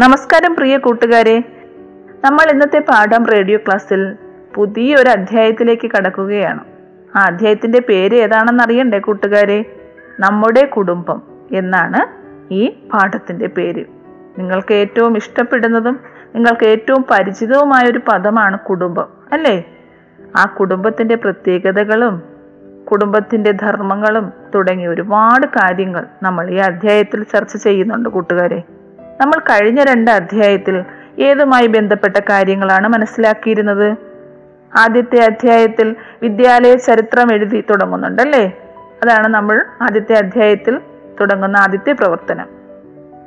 നമസ്കാരം പ്രിയ കൂട്ടുകാരെ. നമ്മൾ ഇന്നത്തെ പാഠം റേഡിയോ ക്ലാസ്സിൽ പുതിയൊരു അധ്യായത്തിലേക്ക് കടക്കുകയാണ്. ആ അധ്യായത്തിന്റെ പേര് ഏതാണെന്ന് അറിയണ്ടേ കൂട്ടുകാരെ? നമ്മുടെ കുടുംബം എന്നാണ് ഈ പാഠത്തിന്റെ പേര്. നിങ്ങൾക്ക് ഏറ്റവും ഇഷ്ടപ്പെടുന്നതും നിങ്ങൾക്ക് ഏറ്റവും പരിചിതവുമായ ഒരു പദമാണ് കുടുംബം അല്ലേ? ആ കുടുംബത്തിന്റെ പ്രത്യേകതകളും കുടുംബത്തിന്റെ ധർമ്മങ്ങളും തുടങ്ങിയ ഒരുപാട് കാര്യങ്ങൾ നമ്മൾ ഈ അധ്യായത്തിൽ ചർച്ച ചെയ്യുന്നുണ്ട് കൂട്ടുകാരെ. നമ്മൾ കഴിഞ്ഞ രണ്ട് അധ്യായത്തിൽ ഏതുമായി ബന്ധപ്പെട്ട കാര്യങ്ങളാണ് മനസ്സിലാക്കിയിരുന്നത്? ആദ്യത്തെ അധ്യായത്തിൽ വിദ്യാലയ ചരിത്രം എഴുതി തുടങ്ങുന്നുണ്ടല്ലേ? അതാണ് നമ്മൾ ആദ്യത്തെ അധ്യായത്തിൽ തുടങ്ങുന്ന ആദ്യത്തെ പ്രവർത്തനം.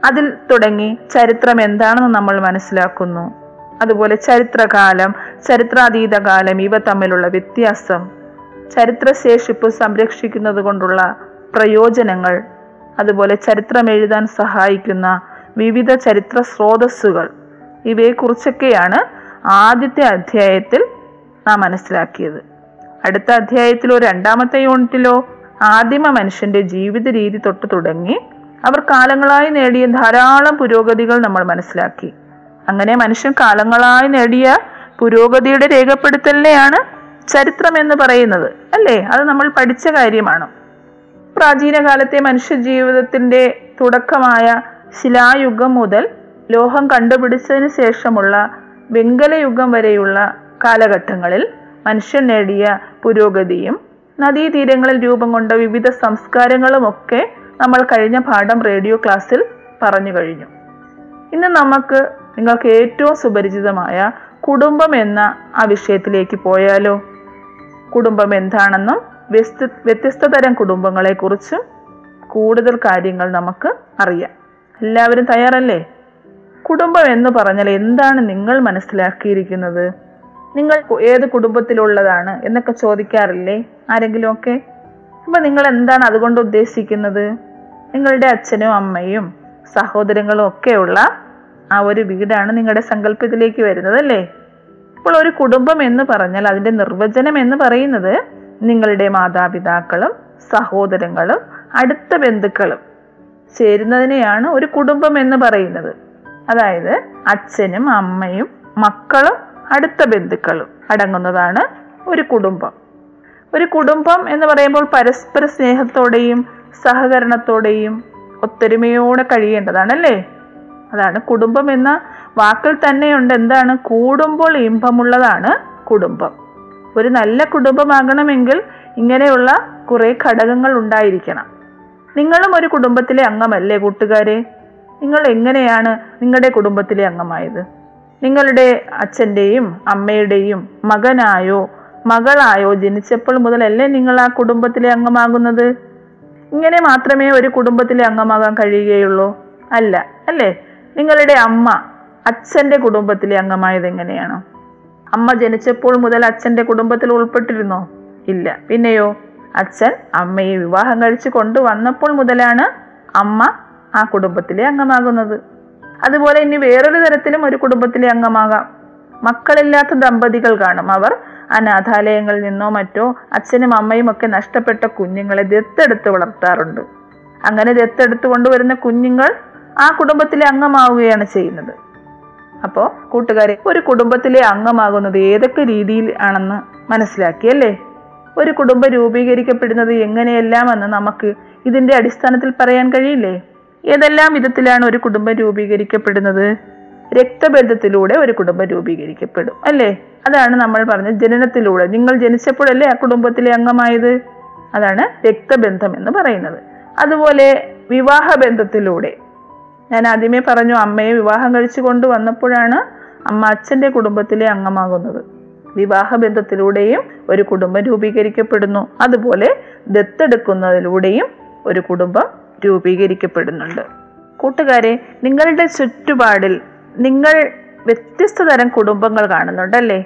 അതിൽ തുടങ്ങി ചരിത്രം എന്താണെന്ന് നമ്മൾ മനസ്സിലാക്കുന്നു. അതുപോലെ ചരിത്രകാലം ചരിത്രാതീത കാലം ഇവ തമ്മിലുള്ള വ്യത്യാസം ചരിത്രശേഷിപ്പ് സംരക്ഷിക്കുന്നത് കൊണ്ടുള്ള പ്രയോജനങ്ങൾ അതുപോലെ ചരിത്രം എഴുതാൻ സഹായിക്കുന്ന വിവിധ ചരിത്ര സ്രോതസ്സുകൾ. ഇവയെക്കുറിച്ചൊക്കെയാണ് ആദ്യത്തെ അധ്യായത്തിൽ നാം മനസ്സിലാക്കിയത്. അടുത്ത അധ്യായത്തിലോ രണ്ടാമത്തെ യൂണിറ്റിലോ ആദിമ മനുഷ്യന്റെ ജീവിത രീതി തൊട്ട് തുടങ്ങി അവർ കാലങ്ങളായി നേടിയ ധാരാളം പുരോഗതികൾ നമ്മൾ മനസ്സിലാക്കി. അങ്ങനെ മനുഷ്യൻ കാലങ്ങളായി നേടിയ പുരോഗതിയുടെ രേഖപ്പെടുത്തലിനെയാണ് ചരിത്രം എന്ന് പറയുന്നത് അല്ലേ? അത് നമ്മൾ പഠിച്ച കാര്യമാണ്. പ്രാചീന കാലത്തെ മനുഷ്യ ജീവിതത്തിന്റെ തുടക്കമായ ശിലായുഗം മുതൽ ലോഹം കണ്ടുപിടിച്ചതിന് ശേഷമുള്ള വെങ്കലയുഗം വരെയുള്ള കാലഘട്ടങ്ങളിൽ മനുഷ്യൻ നേടിയ പുരോഗതിയും നദീതീരങ്ങളിൽ രൂപം കൊണ്ട വിവിധ സംസ്കാരങ്ങളുമൊക്കെ നമ്മൾ കഴിഞ്ഞ പാഠം റേഡിയോ ക്ലാസ്സിൽ പറഞ്ഞു കഴിഞ്ഞു. ഇന്ന് നമുക്ക് നിങ്ങൾക്ക് ഏറ്റവും സുപരിചിതമായ കുടുംബം എന്ന ആ വിഷയത്തിലേക്ക് പോയാലോ? കുടുംബം എന്താണെന്നും വ്യത്യസ്ത തരം കുടുംബങ്ങളെക്കുറിച്ചും കൂടുതൽ കാര്യങ്ങൾ നമുക്ക് അറിയാം. എല്ലാവരും തയ്യാറല്ലേ? കുടുംബം എന്ന് പറഞ്ഞാൽ എന്താണ് നിങ്ങൾ മനസ്സിലാക്കിയിരിക്കുന്നത്? നിങ്ങൾ ഏത് കുടുംബത്തിലുള്ളതാണ് എന്നൊക്കെ ചോദിക്കാറില്ലേ ആരെങ്കിലും ഒക്കെ അപ്പൊ നിങ്ങൾ എന്താണ് അതുകൊണ്ട് ഉദ്ദേശിക്കുന്നത്? നിങ്ങളുടെ അച്ഛനും അമ്മയും സഹോദരങ്ങളും ഒക്കെയുള്ള ആ ഒരു വീടാണ് നിങ്ങളുടെ സങ്കല്പത്തിലേക്ക് വരുന്നത് അല്ലേ? അപ്പോൾ ഒരു കുടുംബം എന്ന് പറഞ്ഞാൽ അതിന്റെ നിർവചനം എന്ന് പറയുന്നത് നിങ്ങളുടെ മാതാപിതാക്കളും സഹോദരങ്ങളും അടുത്ത ബന്ധുക്കളും ചേരുന്നതിനെയാണ് ഒരു കുടുംബം എന്ന് പറയുന്നത്. അതായത് അച്ഛനും അമ്മയും മക്കളും അടുത്ത ബന്ധുക്കളും അടങ്ങുന്നതാണ് ഒരു കുടുംബം. ഒരു കുടുംബം എന്ന് പറയുമ്പോൾ പരസ്പര സ്നേഹത്തോടെയും സഹകരണത്തോടെയും ഒത്തൊരുമയോടെ കഴിയേണ്ടതാണ് അല്ലേ അതാണ് കുടുംബം എന്ന വാക്കിൽ തന്നെയുണ്ട്. എന്താണ്? കൂടുമ്പോൾ ഇമ്പമുള്ളതാണ് കുടുംബം. ഒരു നല്ല കുടുംബമാകണമെങ്കിൽ ഇങ്ങനെയുള്ള കുറേ ഘടകങ്ങൾ ഉണ്ടായിരിക്കണം. നിങ്ങളും ഒരു കുടുംബത്തിലെ അംഗമല്ലേ കൂട്ടുകാരെ? നിങ്ങൾ എങ്ങനെയാണ് നിങ്ങളുടെ കുടുംബത്തിലെ അംഗമായത്? നിങ്ങളുടെ അച്ഛന്റെയും അമ്മയുടെയും മകനായോ മകളായോ ജനിച്ചപ്പോൾ മുതലല്ലേ നിങ്ങൾ ആ കുടുംബത്തിലെ അംഗമാകുന്നത്? ഇങ്ങനെ മാത്രമേ ഒരു കുടുംബത്തിലെ അംഗമാകാൻ കഴിയുകയുള്ളൂ. അല്ല അല്ലേ? നിങ്ങളുടെ അമ്മ അച്ഛന്റെ കുടുംബത്തിലെ അംഗമായത് എങ്ങനെയാണ്? അമ്മ ജനിച്ചപ്പോൾ മുതൽ അച്ഛന്റെ കുടുംബത്തിൽ ഉൾപ്പെട്ടിരുന്നോ? ഇല്ല. പിന്നെയോ? അച്ഛൻ അമ്മയെ വിവാഹം കഴിച്ച് കൊണ്ടുവന്നപ്പോൾ മുതലാണ് അമ്മ ആ കുടുംബത്തിലെ അംഗമാകുന്നത്. അതുപോലെ ഇനി വേറൊരു തരത്തിലും ഒരു കുടുംബത്തിലെ അംഗമാകാം. മക്കളില്ലാത്ത ദമ്പതികൾ കാണും അവർ. അനാഥാലയങ്ങളിൽ നിന്നോ മറ്റോ അച്ഛനും അമ്മയും ഒക്കെ നഷ്ടപ്പെട്ട കുഞ്ഞുങ്ങളെ ദത്തെടുത്ത് വളർത്താറുണ്ട്. അങ്ങനെ ദത്തെടുത്ത് കൊണ്ടുവരുന്ന കുഞ്ഞുങ്ങൾ ആ കുടുംബത്തിലെ അംഗമാവുകയാണ് ചെയ്യുന്നത്. അപ്പോൾ കൂട്ടുകാരെ ഒരു കുടുംബത്തിലെ അംഗമാകുന്നത് ഏതൊക്കെ രീതിയിൽ ആണെന്ന് മനസ്സിലാക്കിയല്ലേ? ഒരു കുടുംബം രൂപീകരിക്കപ്പെടുന്നത് എങ്ങനെയെല്ലാമെന്ന് നമുക്ക് ഇതിന്റെ അടിസ്ഥാനത്തിൽ പറയാൻ കഴിയില്ലേ? ഏതെല്ലാം വിധത്തിലാണ് ഒരു കുടുംബം രൂപീകരിക്കപ്പെടുന്നത്? രക്തബന്ധത്തിലൂടെ ഒരു കുടുംബം രൂപീകരിക്കപ്പെടും അല്ലേ? അതാണ് നമ്മൾ പറഞ്ഞ ജനനത്തിലൂടെ. നിങ്ങൾ ജനിച്ചപ്പോഴല്ലേ ആ കുടുംബത്തിലെ അംഗമായത്? അതാണ് രക്തബന്ധം എന്ന് പറയുന്നത്. അതുപോലെ വിവാഹ ബന്ധത്തിലൂടെ ഞാൻ ആദ്യമേ പറഞ്ഞു അമ്മയെ വിവാഹം കഴിച്ചു കൊണ്ടുവന്നപ്പോഴാണ് അമ്മ അച്ഛന്റെ കുടുംബത്തിലെ അംഗമാകുന്നത്. വിവാഹ ബന്ധത്തിലൂടെയും ഒരു കുടുംബം രൂപീകരിക്കപ്പെടുന്നു. അതുപോലെ ദത്തെടുക്കുന്നതിലൂടെയും ഒരു കുടുംബം രൂപീകരിക്കപ്പെടുന്നുണ്ട്. കൂട്ടുകാരെ നിങ്ങളുടെ ചുറ്റുപാടിൽ നിങ്ങൾ വ്യത്യസ്ത തരം കുടുംബങ്ങൾ കാണുന്നുണ്ടല്ലേ?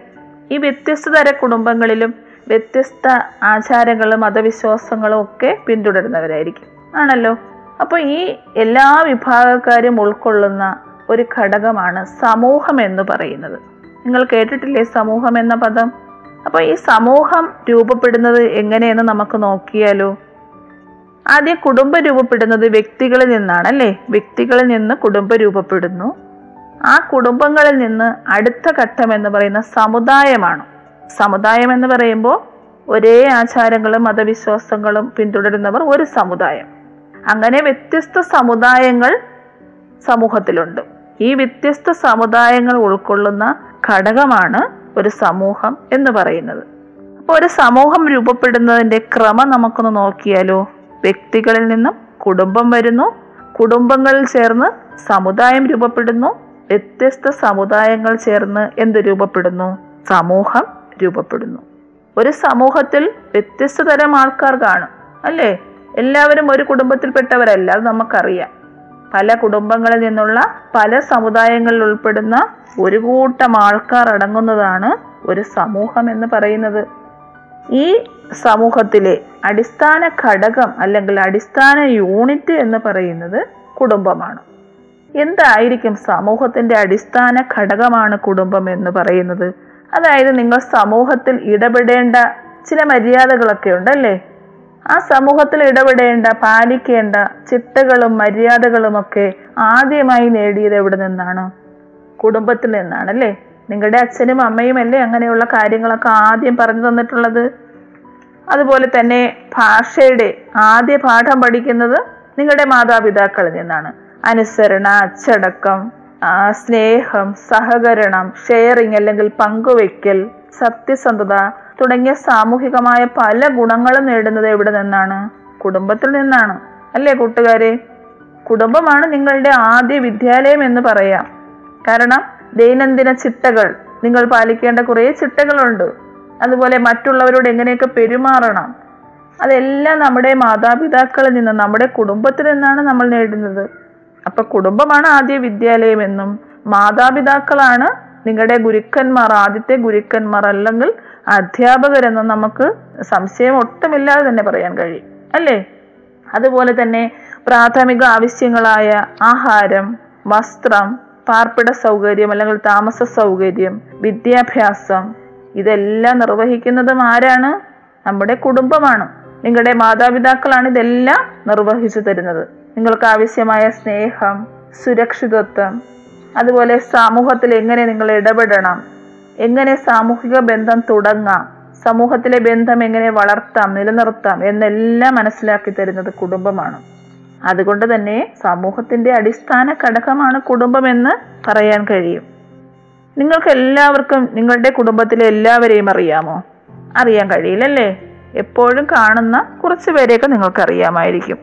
ഈ വ്യത്യസ്ത തരം കുടുംബങ്ങളിലും വ്യത്യസ്ത ആചാരങ്ങളും മതവിശ്വാസങ്ങളും ഒക്കെ പിന്തുടരുന്നവരായിരിക്കും. ആണല്ലോ? അപ്പോൾ ഈ എല്ലാ വിഭാഗക്കാരും ഉൾക്കൊള്ളുന്ന ഒരു ഘടകമാണ് സമൂഹം എന്ന് പറയുന്നത്. നിങ്ങൾ കേട്ടിട്ടില്ലേ സമൂഹം എന്ന പദം? അപ്പോൾ ഈ സമൂഹം രൂപപ്പെടുന്നത് എങ്ങനെയെന്ന് നമുക്ക് നോക്കിയാലോ? ആദ്യം കുടുംബം രൂപപ്പെടുന്നത് വ്യക്തികളിൽ നിന്നാണ് അല്ലേ വ്യക്തികളിൽ നിന്ന് കുടുംബം രൂപപ്പെടുന്നു. ആ കുടുംബങ്ങളിൽ നിന്ന് അടുത്ത ഘട്ടം എന്ന് പറയുന്ന സമുദായമാണ്. സമുദായം എന്ന് പറയുമ്പോൾ ഒരേ ആചാരങ്ങളും മതവിശ്വാസങ്ങളും പിന്തുടരുന്നവർ ഒരു സമുദായം. അങ്ങനെ വ്യത്യസ്ത സമുദായങ്ങൾ സമൂഹത്തിലുണ്ട്. ഈ വ്യത്യസ്ത സമുദായങ്ങൾ ഉൾക്കൊള്ളുന്ന ഘടകമാണ് ഒരു സമൂഹം എന്ന് പറയുന്നത്. അപ്പോൾ ഒരു സമൂഹം രൂപപ്പെടുന്നതിന്റെ ക്രമം നമുക്കൊന്ന് നോക്കിയാലോ? വ്യക്തികളിൽ നിന്നും കുടുംബം വരുന്നു. കുടുംബങ്ങളിൽ ചേർന്ന് സമുദായം രൂപപ്പെടുന്നു. വ്യത്യസ്ത സമുദായങ്ങൾ ചേർന്ന് എന്ത് രൂപപ്പെടുന്നു? സമൂഹം രൂപപ്പെടുന്നു. ഒരു സമൂഹത്തിൽ വ്യത്യസ്ത തരം ആൾക്കാർ കാണും അല്ലേ? എല്ലാവരും ഒരു കുടുംബത്തിൽപ്പെട്ടവരല്ല അത് നമുക്കറിയാം. പല കുടുംബങ്ങളിൽ നിന്നുള്ള പല സമുദായങ്ങളിൽ ഉൾപ്പെടുന്ന ഒരു കൂട്ടം ആൾക്കാർ അടങ്ങുന്നതാണ് ഒരു സമൂഹം എന്ന് പറയുന്നത്. ഈ സമൂഹത്തിലെ അടിസ്ഥാന ഘടകം അല്ലെങ്കിൽ അടിസ്ഥാന യൂണിറ്റ് എന്ന് പറയുന്നത് കുടുംബമാണ്. എന്തായിരിക്കും സമൂഹത്തിന്റെ അടിസ്ഥാന ഘടകമാണ് കുടുംബം എന്ന് പറയുന്നത്? അതായത് നിങ്ങൾ സമൂഹത്തിൽ ഇടപെടേണ്ട ചില മര്യാദകളൊക്കെ ഉണ്ടല്ലേ? ആ സമൂഹത്തിൽ ഇടപെടേണ്ട പാലിക്കേണ്ട ചിട്ടകളും മര്യാദകളും ഒക്കെ ആദ്യമായി നേടിയത് എവിടെ നിന്നാണ്? കുടുംബത്തിൽ നിന്നാണ് അല്ലേ? നിങ്ങളുടെ അച്ഛനും അമ്മയും അല്ലേ അങ്ങനെയുള്ള കാര്യങ്ങളൊക്കെ ആദ്യം പറഞ്ഞു തന്നിട്ടുള്ളത്? അതുപോലെ തന്നെ ഭാഷയുടെ ആദ്യ പാഠം പഠിക്കുന്നത് നിങ്ങളുടെ മാതാപിതാക്കളിൽ നിന്നാണ്. അനുസരണ അച്ചടക്കം സ്നേഹം സഹകരണം ഷെയറിങ് അല്ലെങ്കിൽ പങ്കുവെക്കൽ സത്യസന്ധത തുടങ്ങിയ സാമൂഹികമായ പല ഗുണങ്ങളും നേടുന്നത് എവിടെ നിന്നാണ്? കുടുംബത്തിൽ നിന്നാണ്. അല്ലേ കൂട്ടുകാരെ? കുടുംബമാണ് നിങ്ങളുടെ ആദ്യ വിദ്യാലയം എന്ന് പറയാം. കാരണം ദൈനംദിന ചിട്ടകൾ നിങ്ങൾ പാലിക്കേണ്ട കുറേ ചിട്ടകളുണ്ട്. അതുപോലെ മറ്റുള്ളവരോട് എങ്ങനെയൊക്കെ പെരുമാറണം. അതെല്ലാം നമ്മുടെ മാതാപിതാക്കളിൽ നിന്ന് നമ്മുടെ കുടുംബത്തിൽ നിന്നാണ് നമ്മൾ നേടുന്നത്. അപ്പൊ കുടുംബമാണ് ആദ്യ വിദ്യാലയം എന്നും മാതാപിതാക്കളാണ് നിങ്ങളുടെ ഗുരുക്കന്മാർ ആദ്യത്തെ ഗുരുക്കന്മാർ അല്ലെങ്കിൽ അധ്യാപകരെന്നും നമുക്ക് സംശയം ഒട്ടുമില്ലാതെ തന്നെ പറയാൻ കഴിയും അല്ലേ? അതുപോലെ തന്നെ പ്രാഥമിക ആവശ്യങ്ങളായ ആഹാരം വസ്ത്രം പാർപ്പിട സൗകര്യം അല്ലെങ്കിൽ താമസ സൗകര്യം വിദ്യാഭ്യാസം ഇതെല്ലാം നിർവഹിക്കുന്നതും ആരാണ്? നമ്മുടെ കുടുംബമാണ്. നിങ്ങളുടെ മാതാപിതാക്കളാണ് ഇതെല്ലാം നിർവഹിച്ചു തരുന്നത്. നിങ്ങൾക്ക് ആവശ്യമായ സ്നേഹം സുരക്ഷിതത്വം അതുപോലെ സമൂഹത്തിൽ എങ്ങനെ നിങ്ങൾ ഇടപെടണം എങ്ങനെ സാമൂഹിക ബന്ധം തുടങ്ങാം? സമൂഹത്തിലെ ബന്ധം എങ്ങനെ വളർത്താം? നിലനിർത്താം? എന്നെല്ലാം മനസ്സിലാക്കി തരുന്നത് കുടുംബമാണ്. അതുകൊണ്ട് തന്നെ സമൂഹത്തിന്റെ അടിസ്ഥാന ഘടകമാണ് കുടുംബമെന്ന് പറയാൻ കഴിയും. നിങ്ങൾക്ക് എല്ലാവർക്കും നിങ്ങളുടെ കുടുംബത്തിലെ എല്ലാവരെയും അറിയാമോ? അറിയാൻ കഴിയില്ലല്ലേ? എപ്പോഴും കാണുന്ന കുറച്ച് പേരെയൊക്കെ നിങ്ങൾക്ക് അറിയാമായിരിക്കും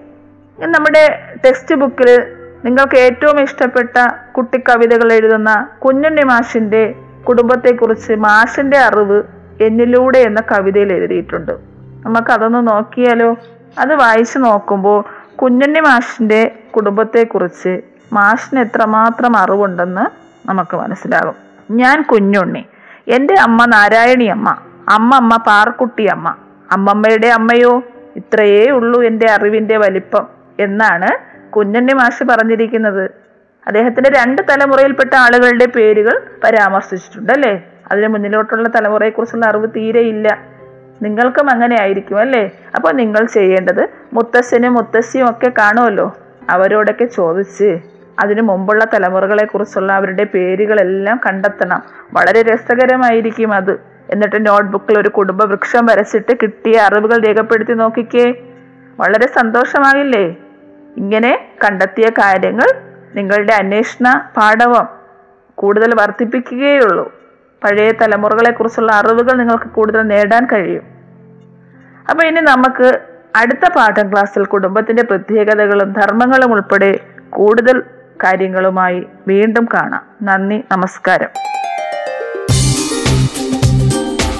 ഇനി നമ്മുടെ ടെക്സ്റ്റ് ബുക്കിൽ നിങ്ങൾക്ക് ഏറ്റവും ഇഷ്ടപ്പെട്ട കുട്ടിക്കവിതകൾ എഴുതുന്ന കുഞ്ഞുണ്ണി മാഷിന്റെ കുടുംബത്തെക്കുറിച്ച് മാഷിന്റെ അറിവ് എന്നിലൂടെ എന്ന കവിതയിൽ എഴുതിയിട്ടുണ്ട്. നമുക്ക് അതൊന്ന് നോക്കിയാലോ? അത് വായിച്ചു നോക്കുമ്പോൾ കുഞ്ഞണ്ണി മാഷിന്റെ കുടുംബത്തെക്കുറിച്ച് മാഷിന് എത്രമാത്രം അറിവുണ്ടെന്ന് നമുക്ക് മനസ്സിലാകും. ഞാൻ കുഞ്ഞുണ്ണി. എന്റെ അമ്മ നാരായണി അമ്മ. അമ്മമ്മ പാർക്കുട്ടി അമ്മ. അമ്മമ്മയുടെ അമ്മയോ? ഇത്രയേ ഉള്ളൂ എന്റെ അറിവിന്റെ വലിപ്പം എന്നാണ് കുഞ്ഞണ്ണി മാഷ് പറഞ്ഞിരിക്കുന്നത്. അദ്ദേഹത്തിന്റെ രണ്ട് തലമുറയിൽപ്പെട്ട ആളുകളുടെ പേരുകൾ പരാമർശിച്ചിട്ടുണ്ട് അല്ലേ? അതിന് മുന്നിലോട്ടുള്ള തലമുറയെക്കുറിച്ചുള്ള അറിവ് തീരെയില്ല നിങ്ങൾക്കും അങ്ങനെ ആയിരിക്കും അല്ലേ? അപ്പോൾ നിങ്ങൾ ചെയ്യേണ്ടത് മുത്തശ്ശനും മുത്തശ്ശിയും ഒക്കെ കാണുമല്ലോ? അവരോടൊക്കെ ചോദിച്ച് അതിനു മുമ്പുള്ള തലമുറകളെ കുറിച്ചുള്ള അവരുടെ പേരുകളെല്ലാം കണ്ടെത്തണം. വളരെ രസകരമായിരിക്കും അത്. എന്നിട്ട് നോട്ട്ബുക്കിൽ ഒരു കുടുംബ വൃക്ഷം വരച്ചിട്ട് കിട്ടിയ അറിവുകൾ രേഖപ്പെടുത്തി നോക്കിക്കേ. വളരെ സന്തോഷമാകില്ലേ ഇങ്ങനെ കണ്ടെത്തിയ കാര്യങ്ങൾ നിങ്ങളുടെ അന്വേഷണ പാഠവം കൂടുതൽ വർദ്ധിപ്പിക്കുകയുള്ളൂ പഴയ തലമുറകളെക്കുറിച്ചുള്ള അറിവുകൾ നിങ്ങൾക്ക് കൂടുതൽ നേടാൻ കഴിയും. അപ്പൊ ഇനി നമുക്ക് അടുത്ത പാഠം ക്ലാസ്സിൽ കുടുംബത്തിന്റെ പ്രത്യേകതകളും ധർമ്മങ്ങളും ഉൾപ്പെടെ കൂടുതൽ കാര്യങ്ങളുമായി വീണ്ടും കാണാം. നന്ദി നമസ്കാരം.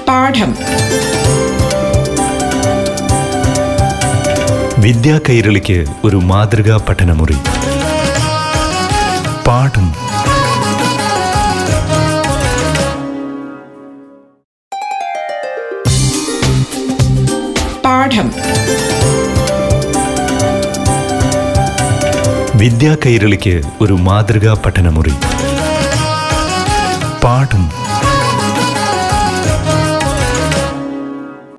പാഠം. വിദ്യാ കൈരളിക്ക് ഒരു മാതൃകാ പഠനമുറി. പാടും. പാഠം. വിദ്യാ കൈരളിക്ക് ഒരു മാതൃകാ പഠനമുറി. പാഠം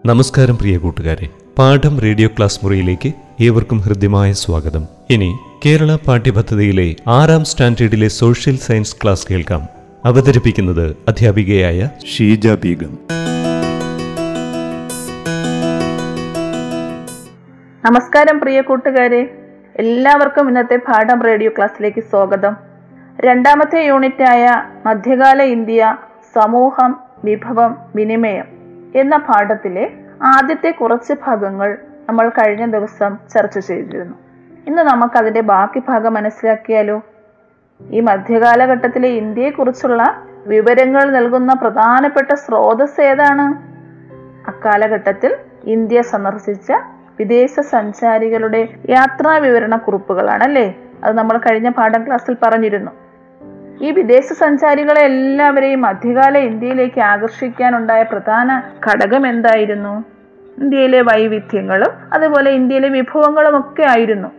നമസ്കാരം പ്രിയ കൂട്ടുകാരെ. പാഠം റേഡിയോ ക്ലാസ് മുറിയിലേക്ക് ഏവർക്കും ഹൃദ്യമായ സ്വാഗതം. ഇനി കേരള പാഠ്യപദ്ധതിയിലെ ആറാം സ്റ്റാൻഡേർഡിലെ സോഷ്യൽ സയൻസ് ക്ലാസ് കേൾക്കാം. അവതരിപ്പിക്കുന്നത് അധ്യാപികയായ ഷീജ ബീഗം. നമസ്കാരം പ്രിയ കൂട്ടുകാരെ. എല്ലാവർക്കും ഇന്നത്തെ പാഠം റേഡിയോ ക്ലാസ്സിലേക്ക് സ്വാഗതം. രണ്ടാമത്തെ യൂണിറ്റായ മധ്യകാല ഇന്ത്യ സമൂഹം വിഭവം വിനിമയം എന്ന പാഠത്തിലെ ആദ്യത്തെ കുറച്ച് ഭാഗങ്ങൾ നമ്മൾ കഴിഞ്ഞ ദിവസം ചർച്ച ചെയ്തിരുന്നു. ഇന്ന് നമുക്ക് അതിന്റെ ബാക്കി ഭാഗം മനസ്സിലാക്കിയാലോ? ഈ മധ്യകാലഘട്ടത്തിലെ ഇന്ത്യയെക്കുറിച്ചുള്ള വിവരങ്ങൾ നൽകുന്ന പ്രധാനപ്പെട്ട സ്രോതസ് ഏതാണ്? അക്കാലഘട്ടത്തിൽ ഇന്ത്യ സന്ദർശിച്ച വിദേശ സഞ്ചാരികളുടെ യാത്രാ വിവരണ കുറിപ്പുകളാണ് അല്ലേ അത് നമ്മൾ കഴിഞ്ഞ പാഠം ക്ലാസ്സിൽ പറഞ്ഞിരുന്നു. ഈ വിദേശ സഞ്ചാരികളെ എല്ലാവരെയും മധ്യകാല ഇന്ത്യയിലേക്ക് ആകർഷിക്കാനുണ്ടായ പ്രധാന ഘടകം എന്തായിരുന്നു? ഇന്ത്യയിലെ വൈവിധ്യങ്ങളും അതുപോലെ ഇന്ത്യയിലെ വിഭവങ്ങളും ഒക്കെ ആയിരുന്നു.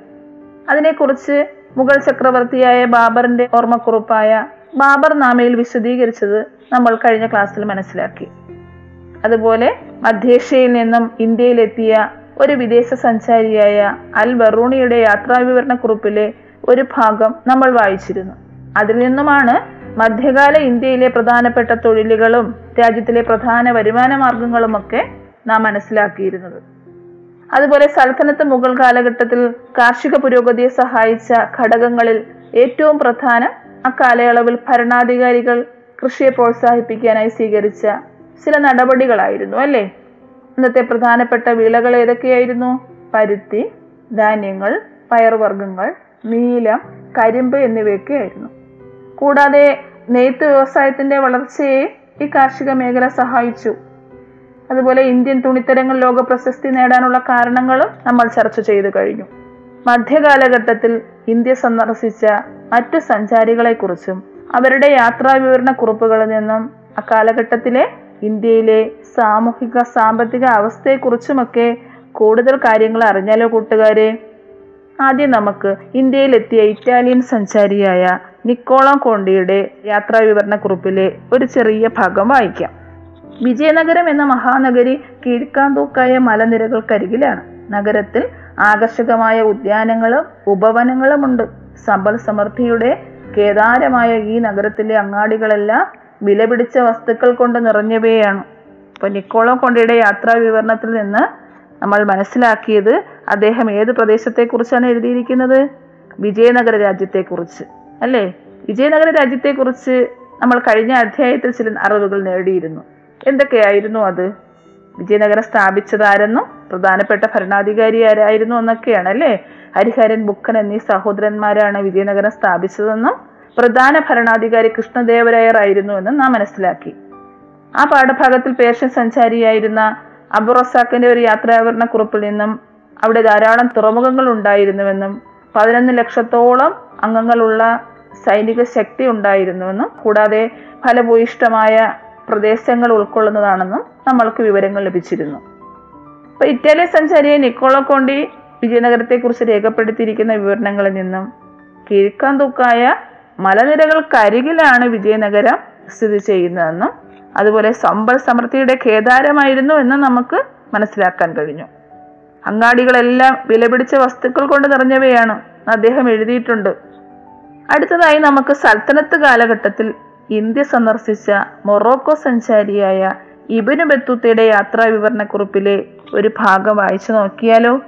അതിനെക്കുറിച്ച് മുഗൾ ചക്രവർത്തിയായ ബാബറിന്റെ ഓർമ്മക്കുറിപ്പായ ബാബർ നാമയിൽ വിശദീകരിച്ചത് നമ്മൾ കഴിഞ്ഞ ക്ലാസ്സിൽ മനസ്സിലാക്കി. അതുപോലെ മധ്യേഷ്യയിൽ നിന്നും ഇന്ത്യയിലെത്തിയ ഒരു വിദേശ സഞ്ചാരിയായ അൽ ബറൂണിയുടെ യാത്രാവിവരണക്കുറിപ്പിലെ ഒരു ഭാഗം നമ്മൾ വായിച്ചിരുന്നു. അതിൽ നിന്നുമാണ് മധ്യകാല ഇന്ത്യയിലെ പ്രധാനപ്പെട്ട തൊഴിലുകളും രാജ്യത്തിലെ പ്രധാന വരുമാന മാർഗങ്ങളുമൊക്കെ നാം മനസ്സിലാക്കിയിരുന്നത്. അതുപോലെ സൽത്തനത്ത് മുഗൾ കാലഘട്ടത്തിൽ കാർഷിക പുരോഗതിയെ സഹായിച്ച ഘടകങ്ങളിൽ ഏറ്റവും പ്രധാനം അക്കാലയളവിൽ ഭരണാധികാരികൾ കൃഷിയെ പ്രോത്സാഹിപ്പിക്കാനായി സ്വീകരിച്ച ചില നടപടികളായിരുന്നു അല്ലേ? ഇന്നത്തെ പ്രധാനപ്പെട്ട വിളകൾ ഏതൊക്കെയായിരുന്നു? പരുത്തി ധാന്യങ്ങൾ പയർവർഗങ്ങൾ നീലം കരിമ്പ് എന്നിവയൊക്കെ ആയിരുന്നു കൂടാതെ നെയ്ത്ത് വ്യവസായത്തിന്റെ വളർച്ചയെ ഈ കാർഷിക മേഖല സഹായിച്ചു. അതുപോലെ ഇന്ത്യൻ തുണിത്തരങ്ങൾ ലോക പ്രശസ്തി നേടാനുള്ള കാരണങ്ങളും നമ്മൾ ചർച്ച ചെയ്തു കഴിഞ്ഞു. മധ്യകാലഘട്ടത്തിൽ ഇന്ത്യ സന്ദർശിച്ച മറ്റു സഞ്ചാരികളെക്കുറിച്ചും അവരുടെ യാത്രാ വിവരണ കുറിപ്പുകളിൽ നിന്നും അക്കാലഘട്ടത്തിലെ ഇന്ത്യയിലെ സാമൂഹിക സാമ്പത്തിക അവസ്ഥയെക്കുറിച്ചുമൊക്കെ കൂടുതൽ കാര്യങ്ങൾ അറിഞ്ഞാലോ കൂട്ടുകാരെ? ആദ്യം നമുക്ക് ഇന്ത്യയിലെത്തിയ ഇറ്റാലിയൻ സഞ്ചാരിയായ നിക്കോളോ കോണ്ടിയുടെ യാത്രാ വിവരണ കുറിപ്പിലെ ഒരു ചെറിയ ഭാഗം വായിക്കാം. വിജയനഗരം എന്ന മഹാനഗരി കീഴ്ക്കാന്തൂക്കായ മലനിരകൾക്കരികിലാണ്. നഗരത്തിൽ ആകർഷകമായ ഉദ്യാനങ്ങളും ഉപവനങ്ങളുമുണ്ട്. സമ്പൽ സമൃദ്ധിയുടെ കേദാരമായ ഈ നഗരത്തിലെ അങ്ങാടികളെല്ലാം വിലപിടിച്ച വസ്തുക്കൾ കൊണ്ട് നിറഞ്ഞവയാണ്. ഇപ്പൊ നിക്കോളോ കൊണ്ടയുടെ യാത്രാ വിവരണത്തിൽ നിന്ന് നമ്മൾ മനസ്സിലാക്കിയത് അദ്ദേഹം ഏത് പ്രദേശത്തെക്കുറിച്ചാണ് എഴുതിയിരിക്കുന്നത്? വിജയനഗര രാജ്യത്തെക്കുറിച്ച്. അല്ലേ? വിജയനഗര രാജ്യത്തെക്കുറിച്ച് നമ്മൾ കഴിഞ്ഞ അധ്യായത്തിൽ ചില അറിവുകൾ നേടിയിരുന്നു. എന്തൊക്കെയായിരുന്നു അത്? വിജയനഗരം സ്ഥാപിച്ചതാരെന്നും പ്രധാനപ്പെട്ട ഭരണാധികാരി ആരായിരുന്നു എന്നൊക്കെയാണ് അല്ലേ? ഹരിഹരൻ ബുക്കൻ എന്നീ സഹോദരന്മാരാണ് വിജയനഗരം സ്ഥാപിച്ചതെന്നും പ്രധാന ഭരണാധികാരി കൃഷ്ണദേവരായർ ആയിരുന്നു എന്നും നാം മനസ്സിലാക്കി. ആ പാഠഭാഗത്തിൽ പേർഷ്യൻ സഞ്ചാരിയായിരുന്ന അബുറസാക്കിന്റെ ഒരു യാത്രാവരണ കുറിപ്പിൽ നിന്നും അവിടെ ധാരാളം തുറമുഖങ്ങൾ ഉണ്ടായിരുന്നുവെന്നും പതിനൊന്ന് ലക്ഷത്തോളം അംഗങ്ങളുള്ള സൈനിക ശക്തി ഉണ്ടായിരുന്നുവെന്നും കൂടാതെ ഫലഭൂയിഷ്ടമായ പ്രദേശങ്ങൾ ഉൾക്കൊള്ളുന്നതാണെന്നും നമ്മൾക്ക് വിവരങ്ങൾ ലഭിച്ചിരുന്നു. ഇപ്പൊ ഇറ്റാലിയൻ സഞ്ചാരിയെ നിക്കോളോ കോണ്ടി വിജയനഗരത്തെക്കുറിച്ച് രേഖപ്പെടുത്തിയിരിക്കുന്ന വിവരണങ്ങളിൽ നിന്നും കീഴ്ക്കാന്തൂക്കായ മലനിരകൾക്കരികിലാണ് വിജയനഗരം സ്ഥിതി ചെയ്യുന്നതെന്നും അതുപോലെ സമ്പൽ സമൃദ്ധിയുടെ കേദാരമായിരുന്നു എന്ന് നമുക്ക് മനസ്സിലാക്കാൻ കഴിഞ്ഞു. അങ്ങാടികളെല്ലാം വിലപിടിച്ച വസ്തുക്കൾ കൊണ്ട് നിറഞ്ഞവയാണ് അദ്ദേഹം എഴുതിയിട്ടുണ്ട്. അടുത്തതായി നമുക്ക് സൽത്തനത്ത് കാലഘട്ടത്തിൽ ഇന്ത്യ സന്ദർശിച്ച മൊറോക്കോ സഞ്ചാരിയായ ഇബിനു ബത്തൂത്തയുടെ യാത്രാ വിവരണക്കുറിപ്പിലെ ഒരു ഭാഗം വായിച്ചു നോക്കിയാലോ?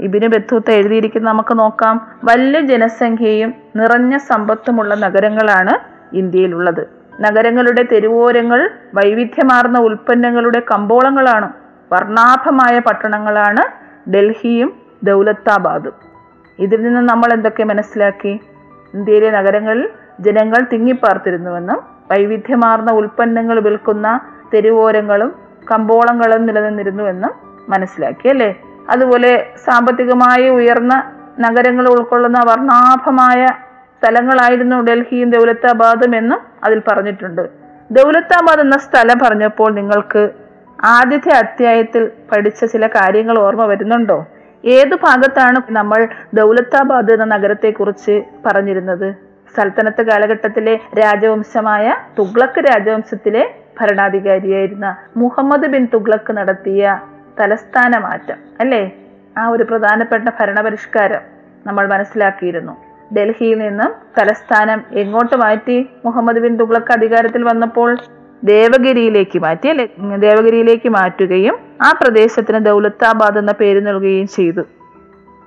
ഇബിനു ബത്തൂത്ത എഴുതിയിരിക്കുന്ന നമുക്ക് നോക്കാം. വലിയ ജനസംഖ്യയും നിറഞ്ഞ സമ്പത്തുമുള്ള നഗരങ്ങളാണ് ഇന്ത്യയിലുള്ളത്. നഗരങ്ങളുടെ തെരുവോരങ്ങൾ വൈവിധ്യമാർന്ന ഉൽപ്പന്നങ്ങളുടെ കമ്പോളങ്ങളാണ് വർണാഭമായ പട്ടണങ്ങളാണ് ഡൽഹിയും ദൗലത്താബാദും. ഇതിൽ നിന്ന് നമ്മൾ എന്തൊക്കെ മനസ്സിലാക്കി? ഇന്ത്യയിലെ നഗരങ്ങളിൽ ജനങ്ങൾ തിങ്ങിപ്പാർത്തിരുന്നുവെന്നും വൈവിധ്യമാർന്ന ഉൽപ്പന്നങ്ങൾ വിൽക്കുന്ന തെരുവോരങ്ങളും കമ്പോളങ്ങളും നിലനിന്നിരുന്നുവെന്നും മനസ്സിലാക്കി അല്ലേ? അതുപോലെ സാമ്പത്തികമായി ഉയർന്ന നഗരങ്ങൾ ഉൾക്കൊള്ളുന്ന വർണാഭമായ സ്ഥലങ്ങളായിരുന്നു ഡൽഹിയും ദൗലത്താബാദും എന്നും അതിൽ പറഞ്ഞിട്ടുണ്ട്. ദൗലത്താബാദ് എന്ന സ്ഥലം പറഞ്ഞപ്പോൾ നിങ്ങൾക്ക് ആദ്യത്തെ അധ്യായത്തിൽ പഠിച്ച ചില കാര്യങ്ങൾ ഓർമ്മ വരുന്നുണ്ടോ? ഏത് ഭാഗത്താണ് നമ്മൾ ദൗലത്താബാദ് എന്ന നഗരത്തെക്കുറിച്ച് പറഞ്ഞിരുന്നത്? സൽത്തനത്ത് കാലഘട്ടത്തിലെ രാജവംശമായ തുഗ്ലക്ക് രാജവംശത്തിലെ ഭരണാധികാരിയായിരുന്ന മുഹമ്മദ് ബിൻ തുഗ്ലക്ക് നടത്തിയ തലസ്ഥാന മാറ്റം അല്ലേ? ആ ഒരു പ്രധാനപ്പെട്ട ഭരണപരിഷ്കാരം നമ്മൾ മനസ്സിലാക്കിയിരുന്നു. ഡൽഹിയിൽ നിന്നും തലസ്ഥാനം എങ്ങോട്ട് മാറ്റി? മുഹമ്മദ് ബിൻ തുഗ്ലക്ക് അധികാരത്തിൽ വന്നപ്പോൾ ദേവഗിരിയിലേക്ക് മാറ്റി അല്ലെ? ദേവഗിരിയിലേക്ക് മാറ്റുകയും ആ പ്രദേശത്തിന് ദൗലത്താബാദ് എന്ന പേര് നൽകുകയും ചെയ്തു.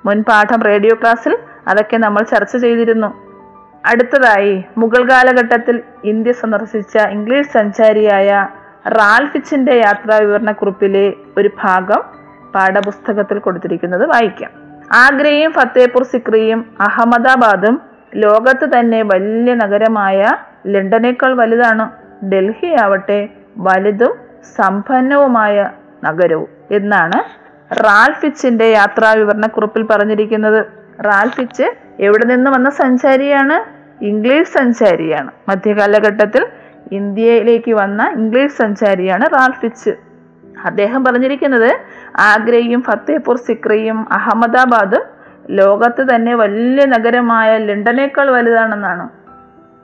മുൻ പാഠം റേഡിയോ ക്ലാസ്സിൽ അതൊക്കെ നമ്മൾ ചർച്ച ചെയ്തിരുന്നു. അടുത്തതായി മുഗൾ കാലഘട്ടത്തിൽ ഇന്ത്യ സന്ദർശിച്ച ഇംഗ്ലീഷ് സഞ്ചാരിയായ റാൽഫിച്ചിന്റെ യാത്രാ വിവരണക്കുറിപ്പിലെ ഒരു ഭാഗം പാഠപുസ്തകത്തിൽ കൊടുത്തിരിക്കുന്നത് വായിക്കാം. ആഗ്രയും ഫത്തേപൂർ സിക്രിയും അഹമ്മദാബാദും ലോകത്ത് തന്നെ വലിയ നഗരമായ ലണ്ടനേക്കാൾ വലുതാണ്. ഡൽഹി ആവട്ടെ വലുതും സമ്പന്നവുമായ നഗരവും എന്നാണ് റാൽഫിച്ചിന്റെ യാത്രാ വിവരണക്കുറിപ്പിൽ പറഞ്ഞിരിക്കുന്നത്. റാൽഫിച്ച് എവിടെ നിന്ന് വന്ന സഞ്ചാരിയാണ്? ഇംഗ്ലീഷ് സഞ്ചാരിയാണ്. മധ്യകാലഘട്ടത്തിൽ ഇന്ത്യയിലേക്ക് വന്ന ഇംഗ്ലീഷ് സഞ്ചാരിയാണ് റാൽഫിച്ച് അദ്ദേഹം പറഞ്ഞിരിക്കുന്നത് ആഗ്രയും ഫത്തേപൂർ സിക്രിയും അഹമ്മദാബാദും ലോകത്ത് തന്നെ വലിയ നഗരമായ ലണ്ടനേക്കാൾ വലുതാണെന്നാണ്.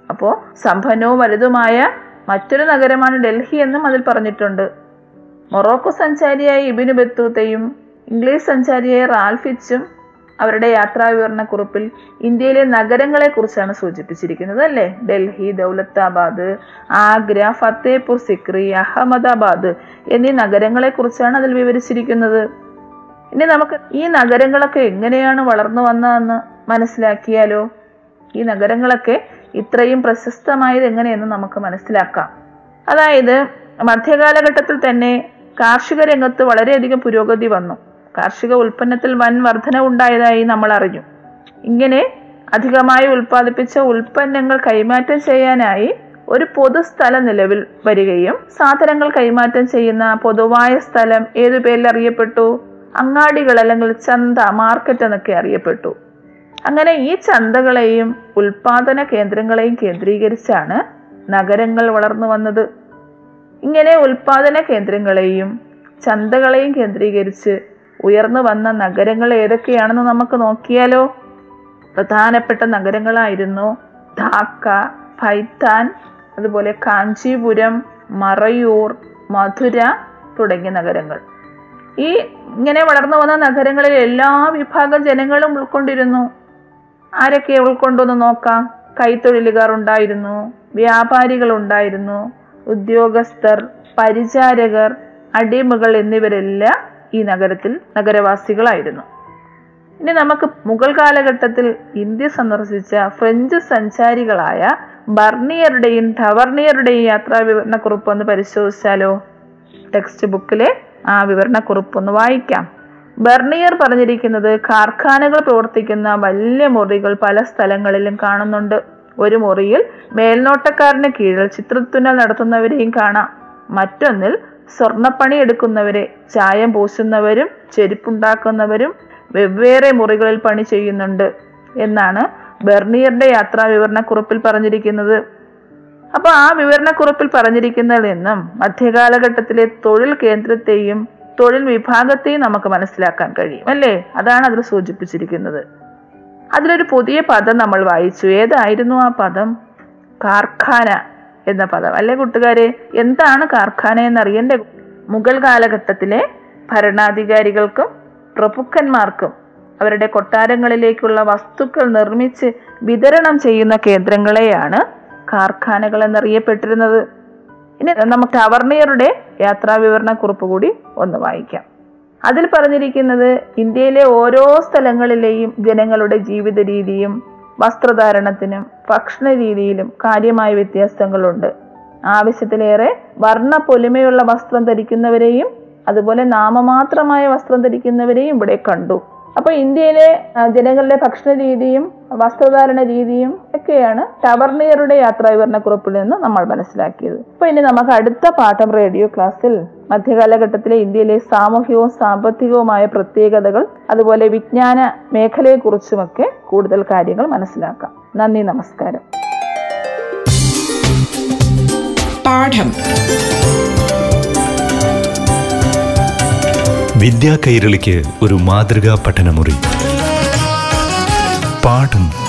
അപ്പോൾ സമ്പന്നവും വലുതുമായ മറ്റൊരു നഗരമാണ് ഡൽഹി എന്നും അതിൽ പറഞ്ഞിട്ടുണ്ട്. മൊറോക്കോ സഞ്ചാരിയായ ഇബിനു ബത്തൂത്തയും ഇംഗ്ലീഷ് സഞ്ചാരിയായ റാൽഫിച്ചും അവരുടെ യാത്രാവിവരണക്കുറിപ്പിൽ ഇന്ത്യയിലെ നഗരങ്ങളെക്കുറിച്ചാണ് സൂചിപ്പിച്ചിരിക്കുന്നത് അല്ലേ? ഡൽഹി ദൗലത്താബാദ് ആഗ്ര ഫത്തേപൂർ സിക്രി അഹമ്മദാബാദ് എന്നീ നഗരങ്ങളെക്കുറിച്ചാണ് അതിൽ വിവരിച്ചിരിക്കുന്നത്. ഇനി നമുക്ക് ഈ നഗരങ്ങളൊക്കെ എങ്ങനെയാണ് വളർന്നു വന്നതെന്ന് മനസ്സിലാക്കിയാലോ? ഈ നഗരങ്ങളൊക്കെ ഇത്രയും പ്രശസ്തമായത് എങ്ങനെയെന്ന് നമുക്ക് മനസ്സിലാക്കാം. അതായത് മധ്യകാലഘട്ടത്തിൽ തന്നെ കാർഷിക രംഗത്ത് വളരെയധികം പുരോഗതി വന്നു. കാർഷിക ഉൽപ്പന്നത്തിൽ വൻ വർധന ഉണ്ടായതായി നമ്മൾ അറിഞ്ഞു. ഇങ്ങനെ അധികമായി ഉൽപ്പാദിപ്പിച്ച ഉൽപ്പന്നങ്ങൾ കൈമാറ്റം ചെയ്യാനായി ഒരു പൊതുസ്ഥലം നിലവിൽ വരികയും സാധനങ്ങൾ കൈമാറ്റം ചെയ്യുന്ന പൊതുവായ സ്ഥലം ഏതു പേരിൽ അറിയപ്പെട്ടു? അങ്ങാടികൾ അല്ലെങ്കിൽ ചന്ത മാർക്കറ്റ് എന്നൊക്കെ അറിയപ്പെട്ടു. അങ്ങനെ ഈ ചന്തകളെയും ഉൽപാദന കേന്ദ്രങ്ങളെയും കേന്ദ്രീകരിച്ചാണ് നഗരങ്ങൾ വളർന്നു വന്നത്. ഇങ്ങനെ ഉൽപാദന കേന്ദ്രങ്ങളെയും ചന്തകളെയും കേന്ദ്രീകരിച്ച് ഉയർന്നു വന്ന നഗരങ്ങൾ ഏതൊക്കെയാണെന്ന് നമുക്ക് നോക്കിയാലോ? പ്രധാനപ്പെട്ട നഗരങ്ങളായിരുന്നു ധാക്ക ഫൈത്താൻ അതുപോലെ കാഞ്ചീപുരം മറയൂർ മധുര തുടങ്ങിയ നഗരങ്ങൾ. ഈ ഇങ്ങനെ വളർന്നു വന്ന നഗരങ്ങളിൽ എല്ലാ വിഭാഗം ജനങ്ങളും ഉൾക്കൊണ്ടിരുന്നു. ആരൊക്കെ ഉൾക്കൊണ്ടുവന്ന് നോക്കാം? കൈത്തൊഴിലുകാർ ഉണ്ടായിരുന്നു വ്യാപാരികൾ ഉണ്ടായിരുന്നു ഉദ്യോഗസ്ഥർ പരിചാരകർ അടിമകൾ എന്നിവരെല്ലാം ഈ നഗരത്തിൽ നഗരവാസികളായിരുന്നു. ഇനി നമുക്ക് മുഗൾ കാലഘട്ടത്തിൽ ഇന്ത്യ സന്ദർശിച്ച ഫ്രഞ്ച് സഞ്ചാരികളായ ബർണിയറുടെയും ടവർണിയറുടെയും യാത്രാ വിവരണക്കുറിപ്പ് ഒന്ന് പരിശോധിച്ചാലോ? ടെക്സ്റ്റ് ബുക്കിലെ ആ വിവരണക്കുറിപ്പ് ഒന്ന് വായിക്കാം. ബർണിയർ പറഞ്ഞിരിക്കുന്നത് കാർഖാനകൾ പ്രവർത്തിക്കുന്ന വലിയ മുറികൾ പല സ്ഥലങ്ങളിലും കാണുന്നുണ്ട്. ഒരു മുറിയിൽ മേൽനോട്ടക്കാരന് കീഴിൽ ചിത്രത്തുന്നൽ നടത്തുന്നവരെയും കാണാം. മറ്റൊന്നിൽ സ്വർണപ്പണി എടുക്കുന്നവരെ ചായം പൂശുന്നവരും ചെരുപ്പുണ്ടാക്കുന്നവരും വെവ്വേറെ മുറികളിൽ പണി ചെയ്യുന്നുണ്ട് എന്നാണ് ബെർണിയറുടെ യാത്രാ വിവരണക്കുറിപ്പിൽ പറഞ്ഞിരിക്കുന്നത്. അപ്പോൾ ആ വിവരണക്കുറിപ്പിൽ പറഞ്ഞിരിക്കുന്നതിൽ നിന്നും മധ്യകാലഘട്ടത്തിലെ തൊഴിൽ കേന്ദ്രത്തെയും തൊഴിൽ വിഭാഗത്തെയും നമുക്ക് മനസ്സിലാക്കാൻ കഴിയും അല്ലേ? അതാണ് അതിൽ സൂചിപ്പിച്ചിരിക്കുന്നത്. അതിലൊരു പുതിയ പദം നമ്മൾ വായിച്ചു. ഏതായിരുന്നു ആ പദം? കാർഖാന. എന്ന പദം. അല്ലെ കൂട്ടുകാരെ? എന്താണ് കാർഖാന എന്നറിയണ്ടേ? മുഗൾ കാലഘട്ടത്തിലെ ഭരണാധികാരികൾക്കും പ്രഭുക്കന്മാർക്കും അവരുടെ കൊട്ടാരങ്ങളിലേക്കുള്ള വസ്തുക്കൾ നിർമ്മിച്ച് വിതരണം ചെയ്യുന്ന കേന്ദ്രങ്ങളെയാണ് കാർഖാനകൾ എന്നറിയപ്പെട്ടിരുന്നത്. ഇനി നമുക്ക് അവർണിയറുടെ യാത്രാ വിവരണ കുറിപ്പ് കൂടി ഒന്ന് വായിക്കാം. അതിൽ പറഞ്ഞിരിക്കുന്നത് ഇന്ത്യയിലെ ഓരോ സ്ഥലങ്ങളിലെയും ജനങ്ങളുടെ ജീവിത രീതിയും വസ്ത്രധാരണത്തിനും ഭക്ഷണ രീതിയിലും കാര്യമായ വ്യത്യാസങ്ങളുണ്ട്. ആവശ്യത്തിലേറെ വർണ പൊലിമയുള്ള വസ്ത്രം ധരിക്കുന്നവരെയും അതുപോലെ നാമമാത്രമായ വസ്ത്രം ധരിക്കുന്നവരെയും ഇവിടെ കണ്ടു. അപ്പൊ ഇന്ത്യയിലെ ജനങ്ങളുടെ ഭക്ഷണ രീതിയും വസ്ത്രധാരണ രീതിയും ഒക്കെയാണ് ടവർണിയറുടെ യാത്രാ വിവരണക്കുറിപ്പിൽ നിന്ന് നമ്മൾ മനസ്സിലാക്കിയത്. അപ്പൊ ഇനി നമുക്ക് അടുത്ത പാഠം റേഡിയോ ക്ലാസ്സിൽ മധ്യകാലഘട്ടത്തിലെ ഇന്ത്യയിലെ സാമൂഹികവും സാമ്പത്തികവുമായ പ്രത്യേകതകൾ അതുപോലെ വിജ്ഞാന മേഖലയെക്കുറിച്ചുമൊക്കെ കൂടുതൽ കാര്യങ്ങൾ മനസ്സിലാക്കാം. നന്ദി നമസ്കാരം. പാഠം. വിദ്യാ കൈരളിക്ക് ഒരു മാതൃകാ പഠനമുറി. പാഠം